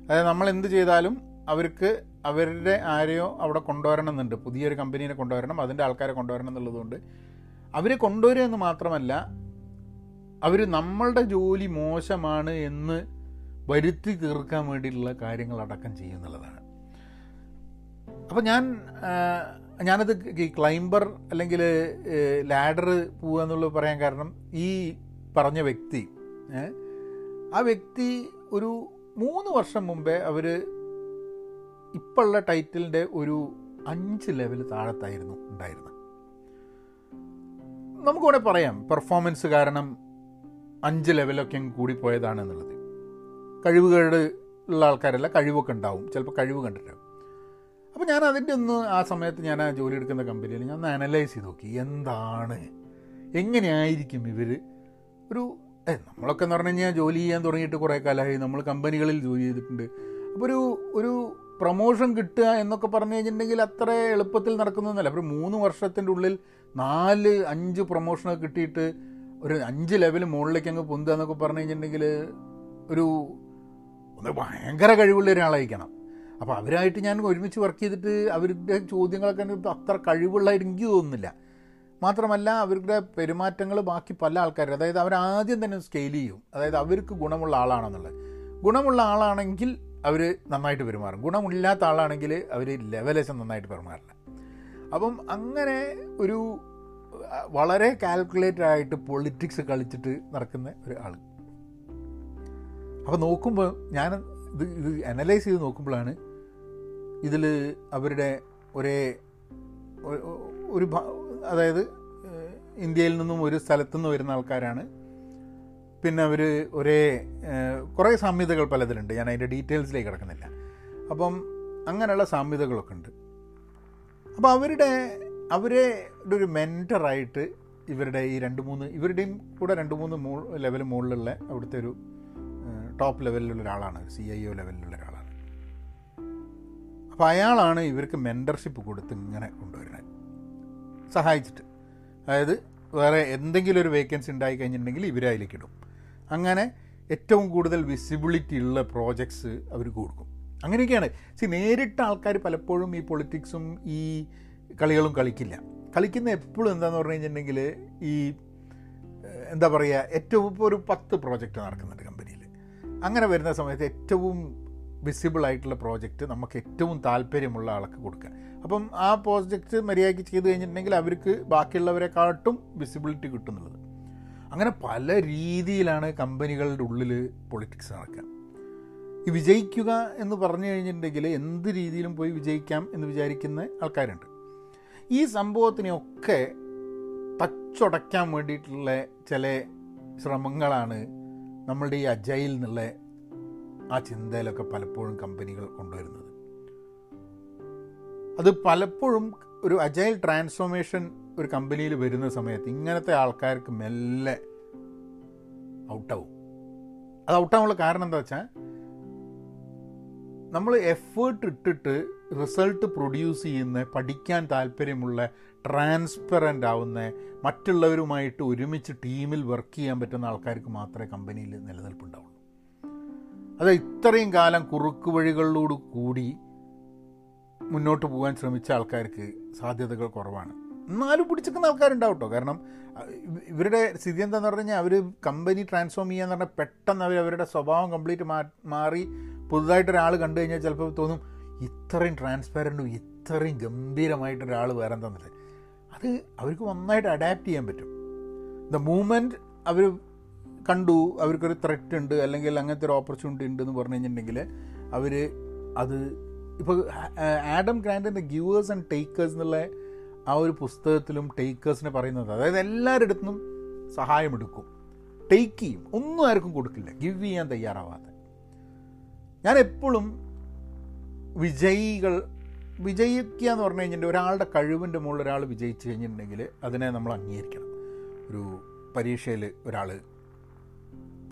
അതായത് നമ്മൾ എന്ത് ചെയ്താലും അവർക്ക് അവരുടെ ആരെയോ അവിടെ കൊണ്ടുവരണം എന്നുണ്ട്. പുതിയൊരു കമ്പനീനെ കൊണ്ടുവരണം അതിന്റെ ആൾക്കാരെ കൊണ്ടുവരണം എന്നുള്ളതുകൊണ്ട് അവരെ കൊണ്ടുവരിക എന്ന് മാത്രമല്ല അവർ നമ്മളുടെ ജോലി മോശമാണ് എന്ന് വരുത്തി തീർക്കാൻ വേണ്ടിയിട്ടുള്ള കാര്യങ്ങൾ അടക്കം ചെയ്യുന്നുള്ളതാണ് അപ്പോൾ ഞാൻ ഞാനത് ഈ ക്ലൈംബർ അല്ലെങ്കിൽ ലാഡർ പോവുക എന്നുള്ളത് പറയാൻ കാരണം ഈ പറഞ്ഞ വ്യക്തി ആ വ്യക്തി ഒരു മൂന്ന് വർഷം മുമ്പേ അവർ ഇപ്പോഴുള്ള ടൈറ്റിലിന്റെ ഒരു അഞ്ച് ലെവൽ താഴത്തായിരുന്നു ഉണ്ടായിരുന്നത്. നമുക്ക് വേണേൽ പറയാം പെർഫോമൻസ് കാരണം അഞ്ച് ലെവലൊക്കെ കൂടിപ്പോയതാണെന്നുള്ളത് കഴിവുകേട് ഉള്ള ആൾക്കാരല്ല കഴിവൊക്കെ ഉണ്ടാവും. ചിലപ്പോൾ കഴിവ് കണ്ടിട്ട്. അപ്പോൾ ഞാൻ അതിന്റെ ഒന്ന് ആ സമയത്ത് ഞാൻ ആ ജോലി എടുക്കുന്ന കമ്പനിയിൽ ഞാൻ ഒന്ന് അനലൈസ് ചെയ്ത് നോക്കി. എന്താണ്? എങ്ങനെയായിരിക്കും ഇവർ ഒരു നമ്മളൊക്കെ എന്ന് പറഞ്ഞു കഴിഞ്ഞാൽ ജോലി ചെയ്യാൻ തുടങ്ങിയിട്ട് കുറേ കാലമായി. നമ്മൾ കമ്പനികളിൽ ജോലി ചെയ്തിട്ടുണ്ട്. അപ്പോൾ ഒരു ഒരു പ്രൊമോഷൻ കിട്ടുക എന്നൊക്കെ പറഞ്ഞു കഴിഞ്ഞിട്ടുണ്ടെങ്കിൽ അത്ര എളുപ്പത്തിൽ നടക്കുന്നതല്ല ഒരു മൂന്ന് വർഷത്തിന്റെ ഉള്ളിൽ നാല് അഞ്ച് പ്രൊമോഷനൊക്കെ കിട്ടിയിട്ട് ഒരു അഞ്ച് ലെവൽ മുകളിലേക്ക് അങ്ങ് പൊന്തുക എന്നൊക്കെ പറഞ്ഞു കഴിഞ്ഞിട്ടുണ്ടെങ്കിൽ ഒരു ഒന്ന് ഭയങ്കര കഴിവുള്ള ഒരാളായിരിക്കണം. അപ്പോൾ അവരായിട്ട് ഞാൻ ഒരുമിച്ച് വർക്ക് ചെയ്തിട്ട് അവരുടെ ചോദ്യങ്ങളൊക്കെ അത്ര കഴിവുള്ളതായിട്ട് എനിക്ക് തോന്നുന്നില്ല. മാത്രമല്ല അവരുടെ പെരുമാറ്റങ്ങൾ ബാക്കി പല ആൾക്കാരും അതായത് അവരാദ്യം തന്നെ സ്കെയിൽ ചെയ്യും. അതായത് അവർക്ക് ഗുണമുള്ള ആളാണെന്നുള്ളത്. ഗുണമുള്ള ആളാണെങ്കിൽ അവർ നന്നായിട്ട് പെരുമാറും. ഗുണമില്ലാത്ത ആളാണെങ്കിൽ അവർ ലെവലേശം നന്നായിട്ട് പെരുമാറില്ല. അപ്പം അങ്ങനെ ഒരു വളരെ കാൽക്കുലേറ്റഡ് ആയിട്ട് പൊളിറ്റിക്സ് കളിച്ചിട്ട് നടക്കുന്ന ഒരു ആൾ അപ്പോൾ നോക്കുമ്പോൾ ഞാൻ ഇത് ഇത് അനലൈസ് ചെയ്ത് നോക്കുമ്പോഴാണ് ഇതിൽ അവരുടെ ഒരേ ഒരു അതായത് ഇന്ത്യയിൽ നിന്നും ഒരു സ്ഥലത്തു നിന്ന് വരുന്ന ആൾക്കാരാണ്. പിന്നെ അവർ ഒരേ കുറേ സാമ്യതകൾ പലതിലുണ്ട്. ഞാൻ അതിന്റെ ഡീറ്റെയിൽസിലേക്ക് കിടക്കുന്നില്ല. അപ്പം അങ്ങനെയുള്ള സാമ്യതകളൊക്കെ ഉണ്ട്. അപ്പോൾ അവരുടെ അവരെ ഒരു മെന്ററായിട്ട് ഇവരുടെ ഈ രണ്ട് മൂന്ന് ഇവരുടെയും കൂടെ രണ്ട് മൂന്ന് മൂ ലെവൽ മുകളിലുള്ള അവിടുത്തെ ഒരു ടോപ്പ് ലെവലിലുള്ള ഒരാളാണ് സി ഐ ഒ ലെവലിലുള്ള ഒരാളാണ് അപ്പോൾ അയാളാണ് ഇവർക്ക് മെന്റർഷിപ്പ് കൊടുത്ത് ഇങ്ങനെ കൊണ്ടുവരുന്നത്. സഹായിച്ചിട്ട്. അതായത് വേറെ എന്തെങ്കിലും ഒരു വേക്കൻസി ഉണ്ടായി കഴിഞ്ഞിട്ടുണ്ടെങ്കിൽ ഇവരെ അതിലേക്ക് ഇടും. അങ്ങനെ ഏറ്റവും കൂടുതൽ വിസിബിലിറ്റി ഉള്ള പ്രോജക്ട്സ് അവർ കൊടുക്കും. അങ്ങനെയൊക്കെയാണ്. സി നേരിട്ട ആൾക്കാർ പലപ്പോഴും ഈ പൊളിറ്റിക്സും ഈ കളികളും കളിക്കില്ല. കളിക്കുന്ന എപ്പോഴും എന്താണെന്ന് പറഞ്ഞു കഴിഞ്ഞിട്ടുണ്ടെങ്കിൽ ഈ എന്താ പറയുക ഏറ്റവും ഇപ്പോൾ ഒരു പത്ത് പ്രോജക്റ്റ് നടക്കുന്നുണ്ട്. അങ്ങനെ വരുന്ന സമയത്ത് ഏറ്റവും വിസിബിൾ ആയിട്ടുള്ള പ്രോജക്റ്റ് നമുക്ക് ഏറ്റവും താല്പര്യമുള്ള ആൾക്ക് കൊടുക്കുക അപ്പം ആ പ്രോജക്റ്റ് മര്യാദയ്ക്ക് ചെയ്ത് കഴിഞ്ഞിട്ടുണ്ടെങ്കിൽ അവർക്ക് ബാക്കിയുള്ളവരെക്കാട്ടും വിസിബിലിറ്റി കിട്ടുന്നുള്ളത്. അങ്ങനെ പല രീതിയിലാണ് കമ്പനികളുടെ ഉള്ളിൽ പൊളിറ്റിക്സ് നടക്കുക ഈ വിജയിക്കുക എന്ന് പറഞ്ഞു കഴിഞ്ഞിട്ടുണ്ടെങ്കിൽ എന്ത് രീതിയിലും പോയി വിജയിക്കാം എന്ന് വിചാരിക്കുന്ന ആൾക്കാരുണ്ട്. ഈ സംഭവത്തിനെയൊക്കെ തച്ചുടയ്ക്കാൻ വേണ്ടിയിട്ടുള്ള ചില ശ്രമങ്ങളാണ് നമ്മളുടെ ഈ അജയിൽ നിന്നുള്ള ആ ചിന്തയിലൊക്കെ പലപ്പോഴും കമ്പനികൾ കൊണ്ടുവരുന്നത്. അത് പലപ്പോഴും ഒരു അജൈൽ ട്രാൻസ്ഫോർമേഷൻ ഒരു കമ്പനിയിൽ വരുന്ന സമയത്ത് ഇങ്ങനത്തെ ആൾക്കാർക്ക് മെല്ലെ ഔട്ടാവും. അത് ഔട്ടാവാനുള്ള കാരണം എന്താ വെച്ചാൽ നമ്മൾ എഫേർട്ട് ഇട്ടിട്ട് റിസൾട്ട് പ്രൊഡ്യൂസ് ചെയ്യുന്ന പഠിക്കാൻ താല്പര്യമുള്ള ട്രാൻസ്പെറന്റ് ആവുന്ന മറ്റുള്ളവരുമായിട്ട് ഒരുമിച്ച് ടീമിൽ വർക്ക് ചെയ്യാൻ പറ്റുന്ന ആൾക്കാർക്ക് മാത്രമേ കമ്പനിയിൽ നിലനിൽപ്പുണ്ടാവുള്ളൂ. അത് ഇത്രയും കാലം കുറുക്ക് വഴികളിലൂടെ കൂടി മുന്നോട്ട് പോകാൻ ശ്രമിച്ച ആൾക്കാർക്ക് സാധ്യതകൾ കുറവാണ്. എന്നാലും പിടിച്ചിരിക്കുന്ന ആൾക്കാരുണ്ടാവും കേട്ടോ കാരണം ഇവരുടെ സ്ഥിതി എന്താണെന്ന് പറഞ്ഞു കഴിഞ്ഞാൽ അവർ കമ്പനി ട്രാൻസ്ഫോം ചെയ്യാന്ന് പറഞ്ഞാൽ പെട്ടെന്ന് അവർ അവരുടെ സ്വഭാവം കംപ്ലീറ്റ് മാറി പുതുതായിട്ട് ഒരാൾ കണ്ടു കഴിഞ്ഞാൽ ചിലപ്പോൾ തോന്നും ഇത്രയും ട്രാൻസ്പാരന്റും ഇത്രയും ഗംഭീരമായിട്ട് ഗംഭീരമായിട്ടൊരാൾ വേറെ എന്താണെന്നില്ല അത് അവർക്ക് നന്നായിട്ട് അഡാപ്റ്റ് ചെയ്യാൻ പറ്റും. ദ മൂമെന്റ് അവർ കണ്ടു അവർക്കൊരു ത്രെറ്റ് ഉണ്ട് അല്ലെങ്കിൽ അങ്ങനത്തെ ഒരു ഓപ്പർച്യൂണിറ്റി ഉണ്ട് എന്ന് പറഞ്ഞു കഴിഞ്ഞിട്ടുണ്ടെങ്കിൽ അവർ അത് ഇപ്പോൾ ആഡം ഗ്രാൻഡിന്റെ ഗിവേഴ്സ് ആൻഡ് ടേക്കേഴ്സ് എന്നുള്ള ആ ഒരു പുസ്തകത്തിലും ടേക്കേഴ്സിനെ പറയുന്നത് അതായത് എല്ലാവരുടെ അടുത്തും സഹായമെടുക്കും ടേക്ക് ചെയ്യും. ഒന്നും ആർക്കും കൊടുക്കില്ല. ഗിവ് ചെയ്യാൻ തയ്യാറാവാതെ. ഞാൻ എപ്പോഴും വിജയികൾ വിജയിക്കുക എന്ന് പറഞ്ഞു കഴിഞ്ഞിട്ടുണ്ടെങ്കിൽ ഒരാളുടെ കഴിവിന്റെ മുകളിൽ ഒരാൾ വിജയിച്ചു കഴിഞ്ഞിട്ടുണ്ടെങ്കിൽ അതിനെ നമ്മൾ അംഗീകരിക്കണം. ഒരു പരീക്ഷയിൽ ഒരാൾ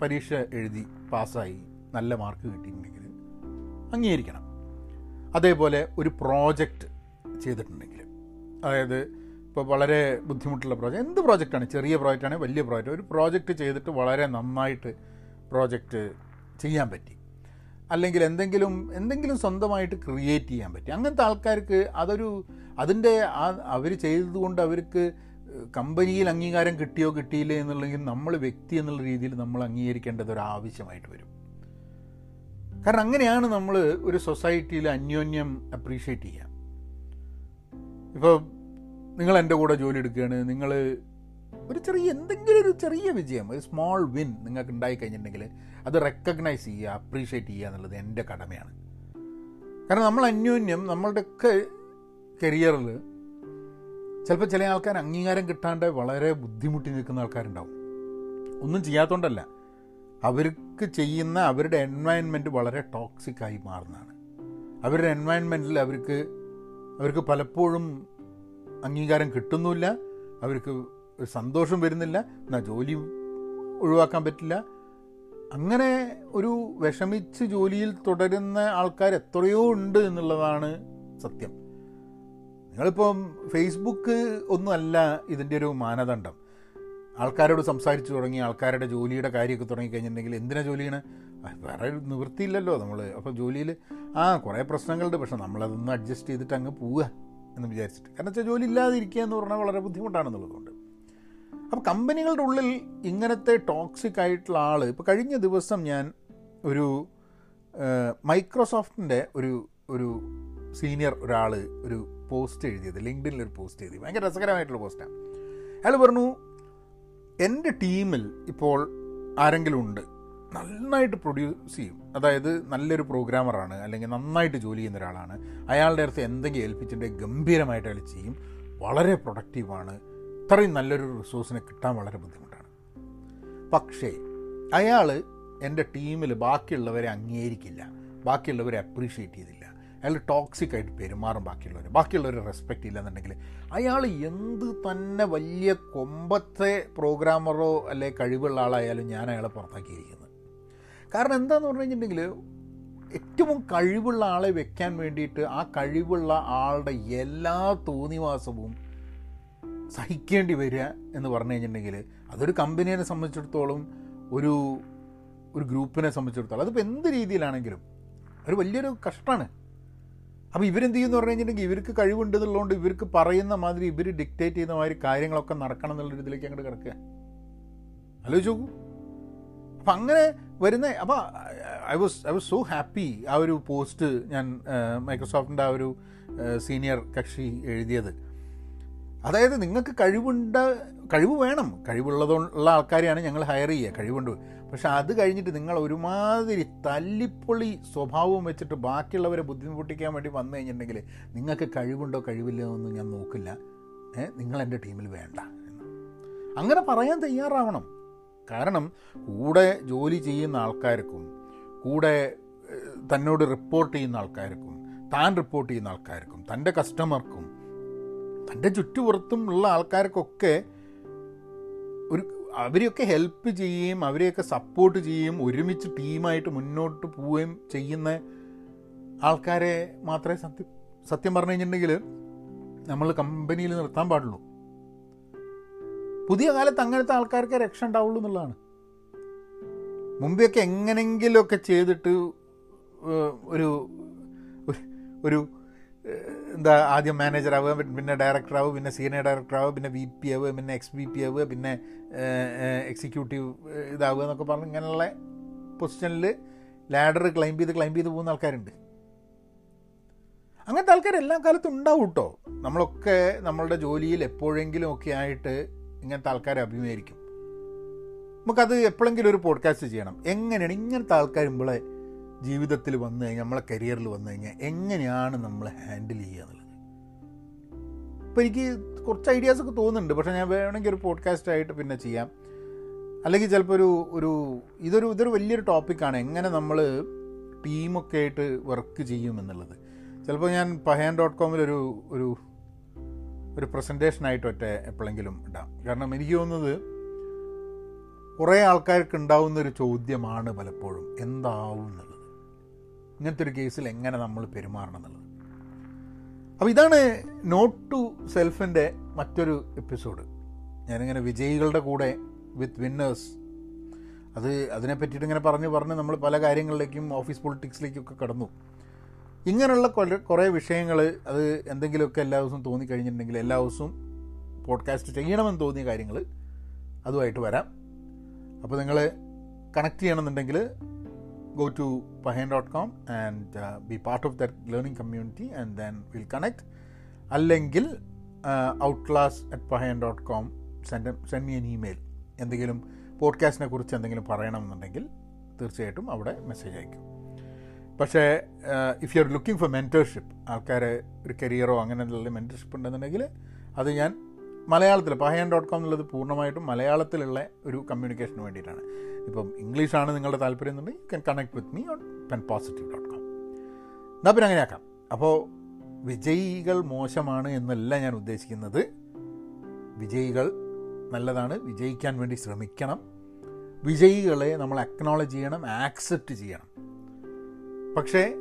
പരീക്ഷ എഴുതി പാസ്സായി നല്ല മാർക്ക് കിട്ടിയിട്ടുണ്ടെങ്കിൽ അംഗീകരിക്കണം. അതേപോലെ ഒരു പ്രോജക്റ്റ് ചെയ്തിട്ടുണ്ടെങ്കിൽ അതായത് ഇപ്പോൾ വളരെ ബുദ്ധിമുട്ടുള്ള പ്രോജക്റ്റ് എന്ത് പ്രോജക്റ്റാണ് ചെറിയ പ്രോജക്റ്റാണ് വലിയ പ്രോജക്റ്റ് ഒരു പ്രോജക്റ്റ് ചെയ്തിട്ട് വളരെ നന്നായിട്ട് പ്രോജക്റ്റ് ചെയ്യാൻ പറ്റി. അല്ലെങ്കിൽ എന്തെങ്കിലും എന്തെങ്കിലും സ്വന്തമായിട്ട് ക്രിയേറ്റ് ചെയ്യാൻ പറ്റും. അങ്ങനത്തെ ആൾക്കാർക്ക് അതൊരു അതിന്റെ ആ അവർ ചെയ്തതുകൊണ്ട് അവർക്ക് കമ്പനിയിൽ അംഗീകാരം കിട്ടിയോ കിട്ടിയില്ലേ എന്നുള്ളെങ്കിൽ നമ്മൾ വ്യക്തി എന്നുള്ള രീതിയിൽ നമ്മൾ അംഗീകരിക്കേണ്ടത് ഒരു ആവശ്യമായിട്ട് വരും. കാരണം അങ്ങനെയാണ് നമ്മൾ ഒരു സൊസൈറ്റിയിൽ അന്യോന്യം അപ്രീഷിയേറ്റ് ചെയ്യുക. ഇപ്പോൾ നിങ്ങൾ എന്റെ കൂടെ ജോലി എടുക്കുകയാണ് നിങ്ങൾ ഒരു ചെറിയ എന്തെങ്കിലും ഒരു ചെറിയ വിജയം ഒരു സ്മോൾ വിൻ നിങ്ങൾക്ക് ഉണ്ടായി കഴിഞ്ഞിട്ടുണ്ടെങ്കിൽ അത് റെക്കഗ്നൈസ് ചെയ്യുക അപ്രീഷിയേറ്റ് ചെയ്യുക എന്നുള്ളത് എന്റെ കടമയാണ്. കാരണം നമ്മൾ അന്യോന്യം നമ്മളുടെയൊക്കെ കരിയറിൽ ചിലപ്പോൾ ചില ആൾക്കാർ അംഗീകാരം കിട്ടാണ്ട് വളരെ ബുദ്ധിമുട്ടി നിൽക്കുന്ന ആൾക്കാരുണ്ടാവും. ഒന്നും ചെയ്യാത്തതുകൊണ്ടല്ല അവർക്ക് ചെയ്യുന്ന അവരുടെ എൻവയൺമെന്റ് വളരെ ടോക്സിക് ആയി മാറുന്നതാണ്. അവരുടെ എൻവയൺമെന്റിൽ അവർക്ക് അവർക്ക് പലപ്പോഴും അംഗീകാരം കിട്ടുന്നില്ല അവർക്ക് സന്തോഷം വരുന്നില്ല. എന്നാൽ ജോലി ഒഴിവാക്കാൻ പറ്റില്ല. അങ്ങനെ ഒരു വിഷമിച്ച് ജോലിയിൽ തുടരുന്ന ആൾക്കാർ എത്രയോ ഉണ്ട് എന്നുള്ളതാണ് സത്യം. നിങ്ങളിപ്പം ഫേസ്ബുക്ക് ഒന്നുമല്ല ഇതിന്റെ ഒരു മാനദണ്ഡം. ആൾക്കാരോട് സംസാരിച്ചു തുടങ്ങി ആൾക്കാരുടെ ജോലിയുടെ കാര്യമൊക്കെ തുടങ്ങിക്കഴിഞ്ഞിട്ടുണ്ടെങ്കിൽ എന്തിനാ ജോലിയാണ് വേറെ നിവൃത്തിയില്ലല്ലോ നമ്മൾ അപ്പോൾ ജോലിയിൽ ആ കുറേ പ്രശ്നങ്ങളുണ്ട്. പക്ഷെ നമ്മളതൊന്ന് അഡ്ജസ്റ്റ് ചെയ്തിട്ട് അങ്ങ് പോവുക എന്ന് വിചാരിച്ചിട്ട്. കാരണം വെച്ചാൽ ജോലി ഇല്ലാതെ ഇരിക്കുക എന്ന് പറഞ്ഞാൽ വളരെ ബുദ്ധിമുട്ടാണെന്നുള്ളതുകൊണ്ട്. അപ്പോൾ കമ്പനികളുടെ ഉള്ളിൽ ഇങ്ങനത്തെ ടോക്സിക് ആയിട്ടുള്ള ആൾ ഇപ്പോൾ കഴിഞ്ഞ ദിവസം ഞാൻ ഒരു മൈക്രോസോഫ്റ്റിന്റെ ഒരു ഒരു സീനിയർ ഒരാൾ ഒരു പോസ്റ്റ് എഴുതിയത് ലിങ്ക്ഡിനിൽ ഒരു പോസ്റ്റ് എഴുതി. ഭയങ്കര രസകരമായിട്ടുള്ള പോസ്റ്റാണ് അയാൾ പറഞ്ഞു എന്റെ ടീമിൽ ഇപ്പോൾ ആരെങ്കിലും ഉണ്ട് നന്നായിട്ട് പ്രൊഡ്യൂസ് ചെയ്യും. അതായത് നല്ലൊരു പ്രോഗ്രാമറാണ് അല്ലെങ്കിൽ നന്നായിട്ട് ജോലി ചെയ്യുന്ന ഒരാളാണ്. അയാളുടെ അടുത്ത് എന്തെങ്കിലും ഏൽപ്പിച്ചിട്ടുണ്ടെങ്കിൽ ഗംഭീരമായിട്ട് അയാൾ ചെയ്യും. വളരെ പ്രൊഡക്റ്റീവാണ് ഇത്രയും നല്ലൊരു റിസോഴ്സിനെ കിട്ടാൻ വളരെ ബുദ്ധിമുട്ടാണ്. പക്ഷേ അയാൾ എന്റെ ടീമിൽ ബാക്കിയുള്ളവരെ അംഗീകരിക്കില്ല. ബാക്കിയുള്ളവരെ അപ്രീഷിയേറ്റ് ചെയ്തില്ല. അയാൾ ടോക്സിക് ആയിട്ട് പെരുമാറും ബാക്കിയുള്ളവർ ബാക്കിയുള്ളവരെ റെസ്പെക്റ്റ് ഇല്ല എന്നുണ്ടെങ്കിൽ അയാൾ എന്ത് തന്നെ വലിയ കൊമ്പത്തെ പ്രോഗ്രാമറോ അല്ലെ കഴിവുള്ള ആളായാലും ഞാൻ അയാളെ പുറത്താക്കിയിരിക്കുന്നത് കാരണം എന്താണെന്ന് പറഞ്ഞു കഴിഞ്ഞിട്ടുണ്ടെങ്കിൽ ഏറ്റവും കഴിവുള്ള ആളെ വെക്കാൻ വേണ്ടിയിട്ട് ആ കഴിവുള്ള ആളുടെ എല്ലാ തോന്നിവാസവും സഹിക്കേണ്ടി വരിക എന്ന് പറഞ്ഞു കഴിഞ്ഞിട്ടുണ്ടെങ്കിൽ അതൊരു കമ്പനിയെ സംബന്ധിച്ചിടത്തോളം ഒരു ഒരു ഗ്രൂപ്പിനെ സംബന്ധിച്ചിടത്തോളം അതിപ്പോൾ എന്ത് രീതിയിലാണെങ്കിലും ഒരു വലിയൊരു കഷ്ടമാണ്. അപ്പോൾ ഇവരെന്ത് ചെയ്യുമെന്ന് പറഞ്ഞു കഴിഞ്ഞിട്ടുണ്ടെങ്കിൽ ഇവർക്ക് കഴിവുണ്ട് എന്നുള്ളതുകൊണ്ട് ഇവർക്ക് പറയുന്ന മാതിരി ഇവർ ഡിക്റ്റേറ്റ് ചെയ്യുന്ന മാതിരി കാര്യങ്ങളൊക്കെ നടക്കണം എന്നുള്ള രീതിയിലേക്ക് അങ്ങോട്ട് കിടക്കുക. ആലോചിച്ച് നോക്കൂ. അപ്പം അങ്ങനെ വരുന്ന അപ്പോൾ I was I was so happy ആ ഒരു പോസ്റ്റ് ഞാൻ മൈക്രോസോഫ്റ്റിന്റെ ആ ഒരു സീനിയർ കക്ഷി എഴുതിയത്. അതായത് നിങ്ങൾക്ക് കഴിവുണ്ട കഴിവ് വേണം. കഴിവുള്ളതുള്ള ആൾക്കാരെയാണ് ഞങ്ങൾ ഹയർ ചെയ്യുക കഴിവുണ്ട്. പക്ഷെ അത് കഴിഞ്ഞിട്ട് നിങ്ങൾ ഒരുമാതിരി തല്ലിപ്പൊളി സ്വഭാവവും വെച്ചിട്ട് ബാക്കിയുള്ളവരെ ബുദ്ധിമുട്ടിക്കാൻ വേണ്ടി വന്നു കഴിഞ്ഞിട്ടുണ്ടെങ്കിൽ നിങ്ങൾക്ക് കഴിവുണ്ടോ കഴിവില്ലോ ഒന്നും ഞാൻ നോക്കില്ല. നിങ്ങൾ എന്റെ ടീമിൽ വേണ്ട അങ്ങനെ പറയാൻ തയ്യാറാവണം. കാരണം കൂടെ ജോലി ചെയ്യുന്ന ആൾക്കാർക്കും കൂടെ തന്നോട് റിപ്പോർട്ട് ചെയ്യുന്ന ആൾക്കാർക്കും താൻ റിപ്പോർട്ട് ചെയ്യുന്ന ആൾക്കാർക്കും തന്റെ കസ്റ്റമർക്കും തന്റെ ചുറ്റുപുറത്തും ഉള്ള ആൾക്കാർക്കൊക്കെ ഒരു അവരെയൊക്കെ ഹെൽപ്പ് ചെയ്യുകയും അവരെയൊക്കെ സപ്പോർട്ട് ചെയ്യുകയും ഒരുമിച്ച് ടീമായിട്ട് മുന്നോട്ട് പോവുകയും ചെയ്യുന്ന ആൾക്കാരെ മാത്രമേ സത്യം സത്യം പറഞ്ഞു കഴിഞ്ഞിട്ടുണ്ടെങ്കിൽ നമ്മൾ കമ്പനിയിൽ നിർത്താൻ പാടുള്ളൂ. പുതിയ കാലത്ത് അങ്ങനത്തെ ആൾക്കാർക്ക് രക്ഷ ഉണ്ടാവുള്ളൂ എന്നുള്ളതാണ്. മുമ്പെയൊക്കെ എങ്ങനെങ്കിലുമൊക്കെ ചെയ്തിട്ട് ഒരു ഒരു- എന്താ ആദ്യം മാനേജർ ആവുക പിന്നെ ഡയറക്ടർ ആവുക പിന്നെ സീനിയർ ഡയറക്ടർ ആവുക പിന്നെ വി പി ആവുക പിന്നെ എക്സ് വി പി ആവുക പിന്നെ എക്സിക്യൂട്ടീവ് ഇതാവുക എന്നൊക്കെ പറഞ്ഞ് ഇങ്ങനെയുള്ള പൊസിഷനിൽ ലാഡർ ക്ലൈം ചെയ്ത് ക്ലൈം ചെയ്ത് പോകുന്ന ആൾക്കാരുണ്ട്. അങ്ങനത്തെ ആൾക്കാർ എല്ലാ കാലത്തും ഉണ്ടാവും കേട്ടോ നമ്മളൊക്കെ നമ്മളുടെ ജോലിയിൽ എപ്പോഴെങ്കിലും ഒക്കെ ആയിട്ട് ഇങ്ങനത്തെ ആൾക്കാരെ അഭിമുഖീകരിക്കും. നമുക്കത് എപ്പോഴെങ്കിലും ഒരു പോഡ്കാസ്റ്റ് ചെയ്യണം. എങ്ങനെയാണ് ഇങ്ങനത്തെ ആൾക്കാർ ജീവിതത്തിൽ വന്നു കഴിഞ്ഞാൽ നമ്മളെ കരിയറിൽ വന്നു കഴിഞ്ഞാൽ എങ്ങനെയാണ് നമ്മൾ ഹാൻഡിൽ ചെയ്യുക എന്നുള്ളത്? ഇപ്പോൾ എനിക്ക് കുറച്ച് ഐഡിയാസൊക്കെ തോന്നുന്നുണ്ട്. പക്ഷേ ഞാൻ വേണമെങ്കിൽ ഒരു പോഡ്കാസ്റ്റ് ആയിട്ട് പിന്നെ ചെയ്യാം. അല്ലെങ്കിൽ ചിലപ്പോൾ ഒരു ഒരു ഇതൊരു ഇതൊരു വലിയൊരു ടോപ്പിക്കാണ് എങ്ങനെ നമ്മൾ ടീമൊക്കെ ആയിട്ട് വർക്ക് ചെയ്യും എന്നുള്ളത്. ചിലപ്പോൾ ഞാൻ പഹയൻ ഡോട്ട് കോമിൽ ഒരു ഒരു പ്രസന്റേഷനായിട്ട് ഒറ്റ എപ്പോഴെങ്കിലും ഇടാം. കാരണം എനിക്ക് തോന്നുന്നത് കുറേ ആൾക്കാർക്ക് ഉണ്ടാവുന്ന ഒരു ചോദ്യമാണ് പലപ്പോഴും. എന്താവും എന്നുള്ളത്. ഇങ്ങനത്തെ ഒരു കേസിൽ എങ്ങനെ നമ്മൾ പെരുമാറണം എന്നുള്ളത്. അപ്പോൾ ഇതാണ് നോട്ട് ടു സെൽഫിന്റെ മറ്റൊരു എപ്പിസോഡ്. ഞാനിങ്ങനെ വിജയികളുടെ കൂടെ വിത്ത് വിന്നേഴ്സ് അത് അതിനെ പറ്റിയിട്ട് ഇങ്ങനെ പറഞ്ഞ് പറഞ്ഞ് നമ്മൾ പല കാര്യങ്ങളിലേക്കും ഓഫീസ് പൊളിറ്റിക്സിലേക്കൊക്കെ കടന്നു. ഇങ്ങനെയുള്ള കുറേ വിഷയങ്ങൾ അത് എന്തെങ്കിലുമൊക്കെ എല്ലാ ദിവസവും തോന്നിക്കഴിഞ്ഞിട്ടുണ്ടെങ്കിൽ എല്ലാ ദിവസവും പോഡ്കാസ്റ്റ് ചെയ്യണമെന്ന് തോന്നിയ കാര്യങ്ങൾ അതുമായിട്ട് വരാം. അപ്പോൾ നിങ്ങൾ കണക്ട് ചെയ്യണമെന്നുണ്ടെങ്കിൽ go to Pahayan dot com and be part of that learning community and then will connect അല്ലെങ്കിൽ out class at Pahayan dot com send send me an email എന്തെങ്കിലും പോഡ്കാസ്റ്റിനെ കുറിച്ച് എന്തെങ്കിലും പറയണമെന്നുണ്ടെങ്കിൽ തീർച്ചയായിട്ടും അവിടെ മെസ്സേജ് അയക്കും പക്ഷേ if you are looking for mentorship ആൾക്കാരെ ഒരു കരിയറോ അങ്ങനെയുള്ള മെന്റർഷിപ്പ് ഉണ്ടെന്നുണ്ടെങ്കിൽ അത് ഞാൻ മലയാളത്തിൽ പഹയൻ ഡോട്ട് കോം എന്നുള്ളത് പൂർണമായിട്ടും മലയാളത്തിലുള്ള ഒരു കമ്മ്യൂണിക്കേഷന് വേണ്ടിയിട്ടാണ്. ഇപ്പം ഇംഗ്ലീഷാണ് നിങ്ങളുടെ താല്പര്യം എന്നുണ്ടെങ്കിൽ you can connect with me on pen positive dot com എന്നാൽ പിന്നെ അങ്ങനെയാക്കാം. അപ്പോൾ വിജയികൾ മോശമാണ് എന്നല്ല ഞാൻ ഉദ്ദേശിക്കുന്നത്. വിജയികൾ നല്ലതാണ്. വിജയിക്കാൻ വേണ്ടി ശ്രമിക്കണം. വിജയികളെ നമ്മൾ അക്നോളജ് ചെയ്യണം ആക്സെപ്റ്റ് ചെയ്യണം. പക്ഷേ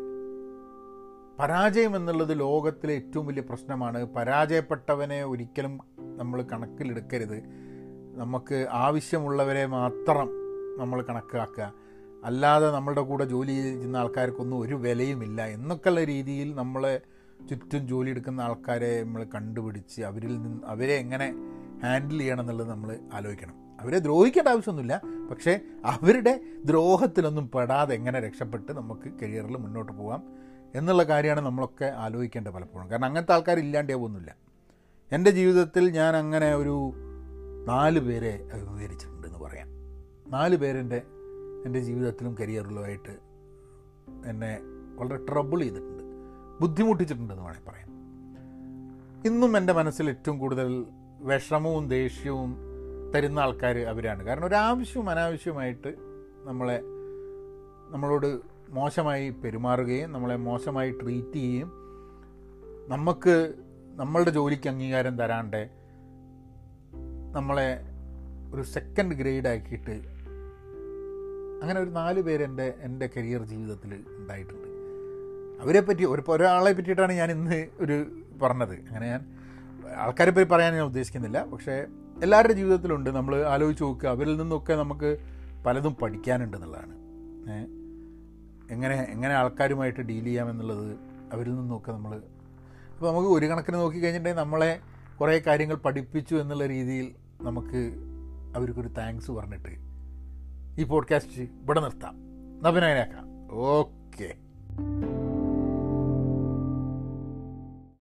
പരാജയം എന്നുള്ളത് ലോകത്തിലെ ഏറ്റവും വലിയ പ്രശ്നമാണ്. പരാജയപ്പെട്ടവനെ ഒരിക്കലും നമ്മൾ കണക്കിലെടുക്കരുത്. നമുക്ക് ആവശ്യമുള്ളവരെ മാത്രം നമ്മൾ കണക്കാക്കുക. അല്ലാതെ നമ്മളുടെ കൂടെ ജോലി ചെയ്യുന്ന ആൾക്കാർക്കൊന്നും ഒരു വിലയുമില്ല. എന്നൊക്കെയുള്ള രീതിയിൽ നമ്മളെ ചുറ്റും ജോലി എടുക്കുന്ന ആൾക്കാരെ നമ്മൾ കണ്ടുപിടിച്ച് അവരിൽ നിന്ന് അവരെ എങ്ങനെ ഹാൻഡിൽ ചെയ്യണം എന്നുള്ളത് നമ്മൾ ആലോചിക്കണം. അവരെ ദ്രോഹിക്കേണ്ട ആവശ്യമൊന്നുമില്ല. പക്ഷേ അവരുടെ ദ്രോഹത്തിലൊന്നും പെടാതെ എങ്ങനെ രക്ഷപ്പെട്ട് നമുക്ക് കരിയറിൽ മുന്നോട്ട് പോകാം. എന്നുള്ള കാര്യമാണ് നമ്മളൊക്കെ ആലോചിക്കേണ്ടത് പലപ്പോഴും. കാരണം അങ്ങനത്തെ ആൾക്കാർ ഇല്ലാണ്ടേ പോകുന്നില്ല എന്റെ ജീവിതത്തിൽ ഞാൻ അങ്ങനെ ഒരു നാല് പേരെ അഭിമുഖീകരിച്ചിട്ടുണ്ട് എന്ന് പറയാം. നാല് പേരെന്റെ എന്റെ ജീവിതത്തിലും കരിയറിലുമായിട്ട് എന്നെ വളരെ ട്രബിൾ ചെയ്തിട്ടുണ്ട്. ബുദ്ധിമുട്ടിച്ചിട്ടുണ്ടെന്ന് വേണമെങ്കിൽ പറയാം. ഇന്നും എന്റെ മനസ്സിൽ ഏറ്റവും കൂടുതൽ വിഷമവും ദേഷ്യവും തരുന്ന ആൾക്കാർ അവരാണ്. കാരണം ഒരാവശ്യവും അനാവശ്യവുമായിട്ട് നമ്മളെ നമ്മളോട് മോശമായി പെരുമാറുകയും നമ്മളെ മോശമായി ട്രീറ്റ് ചെയ്യുകയും നമുക്ക് നമ്മളുടെ ജോലിക്ക് അംഗീകാരം തരാണ്ട് നമ്മളെ ഒരു സെക്കൻഡ് ഗ്രേഡ് ആക്കിയിട്ട് അങ്ങനെ ഒരു നാല് പേര് എന്റെ എന്റെ കരിയർ ജീവിതത്തിൽ ഉണ്ടായിട്ടുണ്ട്. അവരെ പറ്റി ഒരു ഒരാളെ പറ്റിയിട്ടാണ് ഞാൻ ഇന്ന് ഒരു പറഞ്ഞത്. അങ്ങനെ ഞാൻ ആൾക്കാരെ പറ്റി പറയാൻ ഞാൻ ഉദ്ദേശിക്കുന്നില്ല. പക്ഷേ എല്ലാവരുടെ ജീവിതത്തിലുണ്ട്. നമ്മൾ ആലോചിച്ച് നോക്കുക അവരിൽ നിന്നൊക്കെ നമുക്ക് പലതും പഠിക്കാനുണ്ട് എന്നുള്ളതാണ്. എങ്ങനെ എങ്ങനെ ആൾക്കാരുമായിട്ട് ഡീൽ ചെയ്യാമെന്നുള്ളത് അവരിൽ നിന്നൊക്കെ നമ്മൾ അപ്പോൾ നമുക്ക് ഒരു കണക്കിന് നോക്കിക്കഴിഞ്ഞിട്ടുണ്ടെങ്കിൽ നമ്മളെ കുറേ കാര്യങ്ങൾ പഠിപ്പിച്ചു എന്നുള്ള രീതിയിൽ നമുക്ക് അവർക്കൊരു താങ്ക്സ് പറഞ്ഞിട്ട് ഈ പോഡ്കാസ്റ്റ് ഇവിടെ നിർത്താം. നബിനായനാക്കാം ഓക്കെ